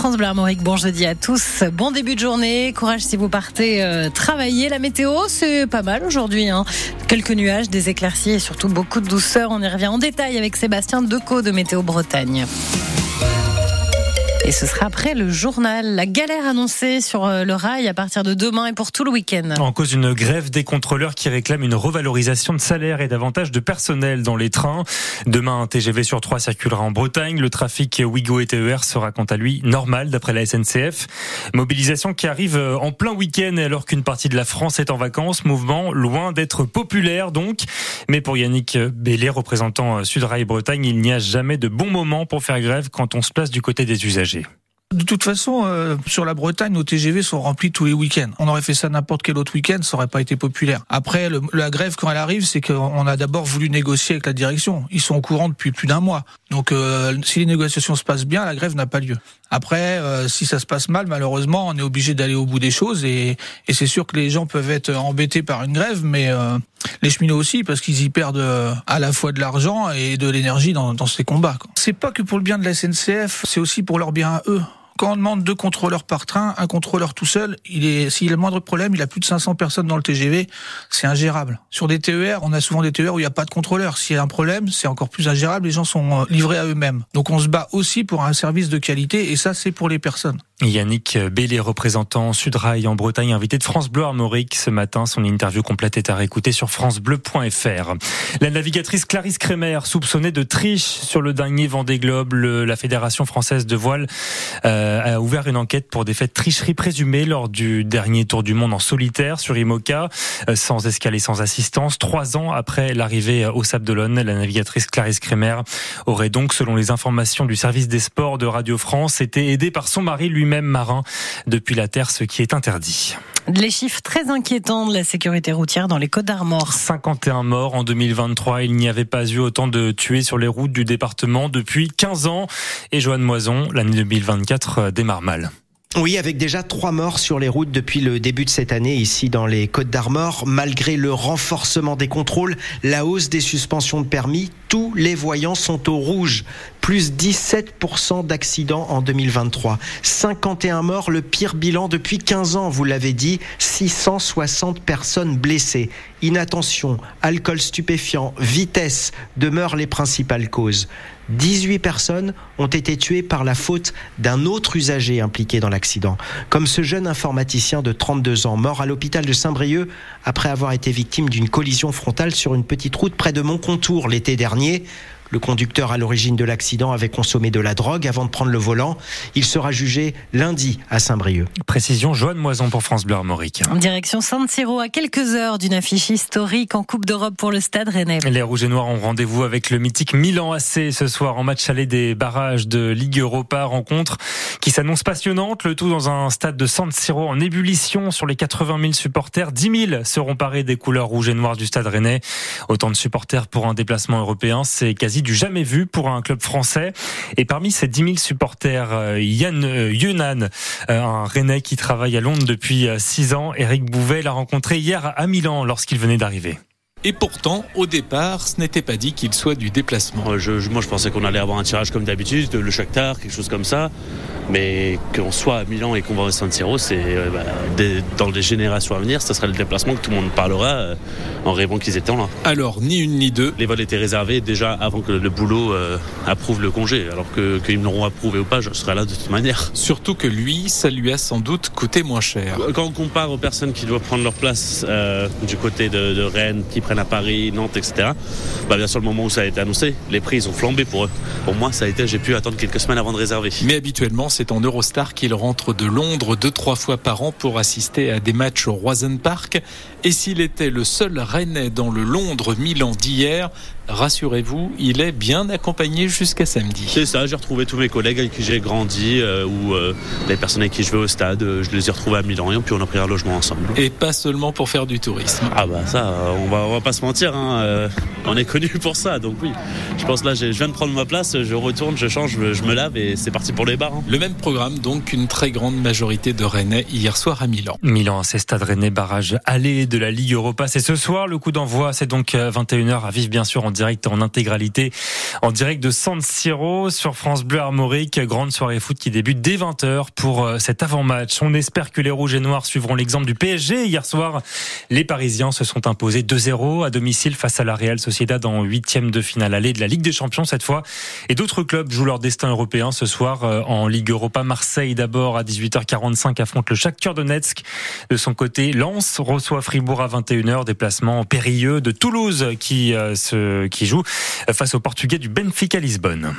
France Bleu. Bon jeudi à tous. Bon début de journée. Courage si vous partez euh, travailler. La météo, c'est pas mal aujourd'hui. Hein. Quelques nuages, des éclaircies et surtout beaucoup de douceur. On y revient en détail avec Sébastien Decaux de Météo Bretagne. Et ce sera après le journal. La galère annoncée sur euh, le rail à partir de demain et pour tout le week-end. En cause d'une grève des contrôleurs qui réclament une revalorisation de salaire et davantage de personnel dans les trains. Demain, un TGV sur trois circulera en Bretagne. Le trafic Ouigo et TER sera quant à lui normal d'après la SNCF. Mobilisation qui arrive euh, en plein week-end alors qu'une partie de la France est en vacances. Mouvement loin d'être populaire donc. Mais pour Yannick Bellé, représentant euh, Sudrail Bretagne, il n'y a jamais de bon moment pour faire grève quand on se place du côté des usagers. De toute façon, euh, sur la Bretagne, nos TGV sont remplis tous les week-ends. On aurait fait ça n'importe quel autre week-end, ça aurait pas été populaire. Après, le, la grève, quand elle arrive, c'est qu'on a d'abord voulu négocier avec la direction. Ils sont au courant depuis plus d'un mois. Donc, euh, si les négociations se passent bien, la grève n'a pas lieu. Après, euh, si ça se passe mal, malheureusement, on est obligé d'aller au bout des choses. Et, et c'est sûr que les gens peuvent être embêtés par une grève, mais les cheminots aussi, parce qu'ils y perdent à la fois de l'argent et de l'énergie dans, dans ces combats. C'est pas que pour le bien de la SNCF, c'est aussi pour leur bien à eux quand on demande deux contrôleurs par train, un contrôleur tout seul, il est, s'il a le moindre problème, il a plus de 500 personnes dans le TGV, c'est ingérable. Sur des TER, on a souvent des TER où il n'y a pas de contrôleur. S'il y a un problème, c'est encore plus ingérable, les gens sont euh, livrés à eux-mêmes. Donc on se bat aussi pour un service de qualité et ça, c'est pour les personnes. Yannick Bellé, représentant Sudrail en Bretagne, invité de France Bleu Armorique ce matin. Son interview complète est à réécouter sur francebleu.fr. La navigatrice Clarisse Kremer, soupçonnée de triche sur le dernier Vendée Globe, le, la Fédération française de voile euh, a ouvert une enquête pour des faits de tricherie présumés lors du dernier Tour du Monde en solitaire sur Imoca, euh, sans escale sans assistance. Trois ans après l'arrivée au Sable d'Olonne, la navigatrice Clarisse Kremer aurait donc, selon les informations du service des sports de Radio France, été aidée par son mari lui-même même marin depuis la Terre, ce qui est interdit. Les chiffres très inquiétants de la sécurité routière dans les Côtes d'Armor. 51 morts en 2023. Il n'y avait pas eu autant de tués sur les routes du département depuis 15 ans. Et Joanne Moison, l'année 2024 euh, démarre mal. Oui, avec déjà trois morts sur les routes depuis le début de cette année ici dans les Côtes d'Armor. Malgré le renforcement des contrôles, la hausse des suspensions de permis, tous les voyants sont au rouge. Plus 17% d'accidents en 2023. 51 morts, le pire bilan depuis 15 ans, vous l'avez dit. 660 personnes blessées. Inattention, alcool stupéfiant, vitesse demeurent les principales causes. 18 personnes ont été tuées par la faute d'un autre usager impliqué dans l'accident, comme ce jeune informaticien de 32 ans mort à l'hôpital de Saint-Brieuc après avoir été victime d'une collision frontale sur une petite route près de Montcontour l'été dernier. Le conducteur à l'origine de l'accident avait consommé de la drogue avant de prendre le volant. Il sera jugé lundi à Saint-Brieuc. Précision, Joanne Moison pour France Bleu Armorique. En direction San Siro, à quelques heures d'une affiche historique en Coupe d'Europe pour le Stade Rennais. Les Rouges et Noirs ont rendez-vous avec le mythique Milan AC ce soir en match aller des barrages de Ligue Europa. Rencontre qui s'annonce passionnante. Le tout dans un stade de San Siro en ébullition sur les 80 000 supporters. 10 000 seront parés des couleurs rouges et noires du Stade Rennais. Autant de supporters pour un déplacement européen, c'est quasi du jamais vu pour un club français. Et parmi ces 10 000 supporters, euh, Yann euh, Yunan, euh, un Rennais qui travaille à Londres depuis 6 ans, Eric Bouvet l'a rencontré hier à Milan lorsqu'il venait d'arriver. Et pourtant, au départ, ce n'était pas dit qu'il soit du déplacement. Je, moi, je pensais qu'on allait avoir un tirage comme d'habitude, le Shakhtar, quelque chose comme ça. Mais qu'on soit à Milan et qu'on va au San Siro, c'est euh, bah, dans les générations à venir, ce sera le déplacement que tout le monde parlera euh, en rêvant qu'ils étaient là. Alors, ni une ni deux. Les vols étaient réservés déjà avant que le boulot euh, approuve le congé. Alors qu'ils me l'auront approuvé ou pas, je serai là de toute manière. Surtout que lui, ça lui a sans doute coûté moins cher. Quand on compare aux personnes qui doivent prendre leur place du côté de, de Rennes, qui à Paris, Nantes, etc. Bien sûr, le moment où ça a été annoncé, les prix ils ont flambé pour eux. Pour moi, ça a été, j'ai pu attendre quelques semaines avant de réserver. Mais habituellement, c'est en Eurostar qu'il rentre de Londres deux, trois fois par an pour assister à des matchs au Roison Park. Et s'il était le seul Rennais dans le Londres-Milan d'hier, rassurez-vous, il est bien accompagné jusqu'à samedi. C'est ça, j'ai retrouvé tous mes collègues avec qui j'ai grandi euh, ou euh, les personnes avec qui je vais au stade, euh, je les ai retrouvés à Milan et puis on a pris un logement ensemble. Et pas seulement pour faire du tourisme. Ah bah ça, on va, on va pas se mentir, hein, on est connu pour ça, donc oui. Je pense là, je viens de prendre ma place, je retourne, je change, je me lave et c'est parti pour les bars. Hein. Le même programme, donc une très grande majorité de Rennais hier soir à Milan. Milan, c'est Stade Rennais, barrage aller de la Ligue Europa. C'est ce soir, le coup d'envoi, c'est donc 21h à vivre bien sûr en direct en intégralité, en direct de San Siro sur France Bleu Armorique. Grande soirée foot qui débute dès 20h pour euh, cet avant-match. On espère que les Rouges et Noirs suivront l'exemple du PSG. Hier soir, les Parisiens se sont imposés 2-0 à domicile face à la Real Sociedad en huitième de finale allée de la Ligue des Champions cette fois. Et d'autres clubs jouent leur destin européen ce soir euh, en Ligue Europa. Marseille d'abord à 18h45 affronte le Shakhtar Donetsk. De son côté, Lens reçoit Fribourg à 21h. Déplacement périlleux de Toulouse qui, euh, se, qui joue face aux Portugais du Benfica Lisbonne.